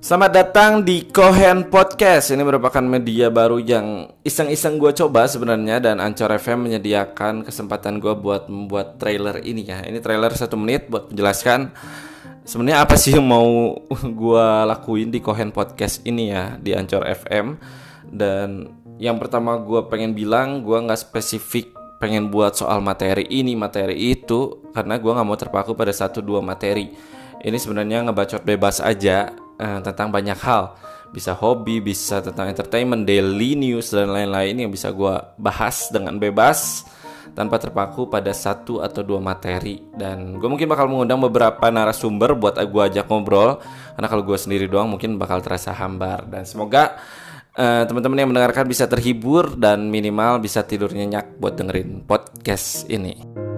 Selamat datang di Kohen Podcast. Ini merupakan media baru yang iseng-iseng gue coba sebenarnya dan Ancor FM menyediakan kesempatan gue buat membuat trailer ini ya. Ini trailer satu menit buat menjelaskan sebenarnya apa sih yang mau gue lakuin di Kohen Podcast ini ya di Ancor FM. Dan yang pertama gue pengen bilang gue nggak spesifik pengen buat soal materi ini materi itu karena gue nggak mau terpaku pada satu dua materi. Ini sebenarnya ngebacot bebas aja uh, tentang banyak hal. Bisa hobi bisa tentang entertainment daily news dan lain-lain yang bisa gue bahas dengan bebas tanpa terpaku pada satu atau dua materi. Dan gue mungkin bakal mengundang beberapa narasumber buat gue ajak ngobrol. Karena kalau gue sendiri doang mungkin bakal terasa hambar. Dan semoga uh, teman-teman yang mendengarkan bisa terhibur dan minimal bisa tidur nyenyak buat dengerin podcast ini.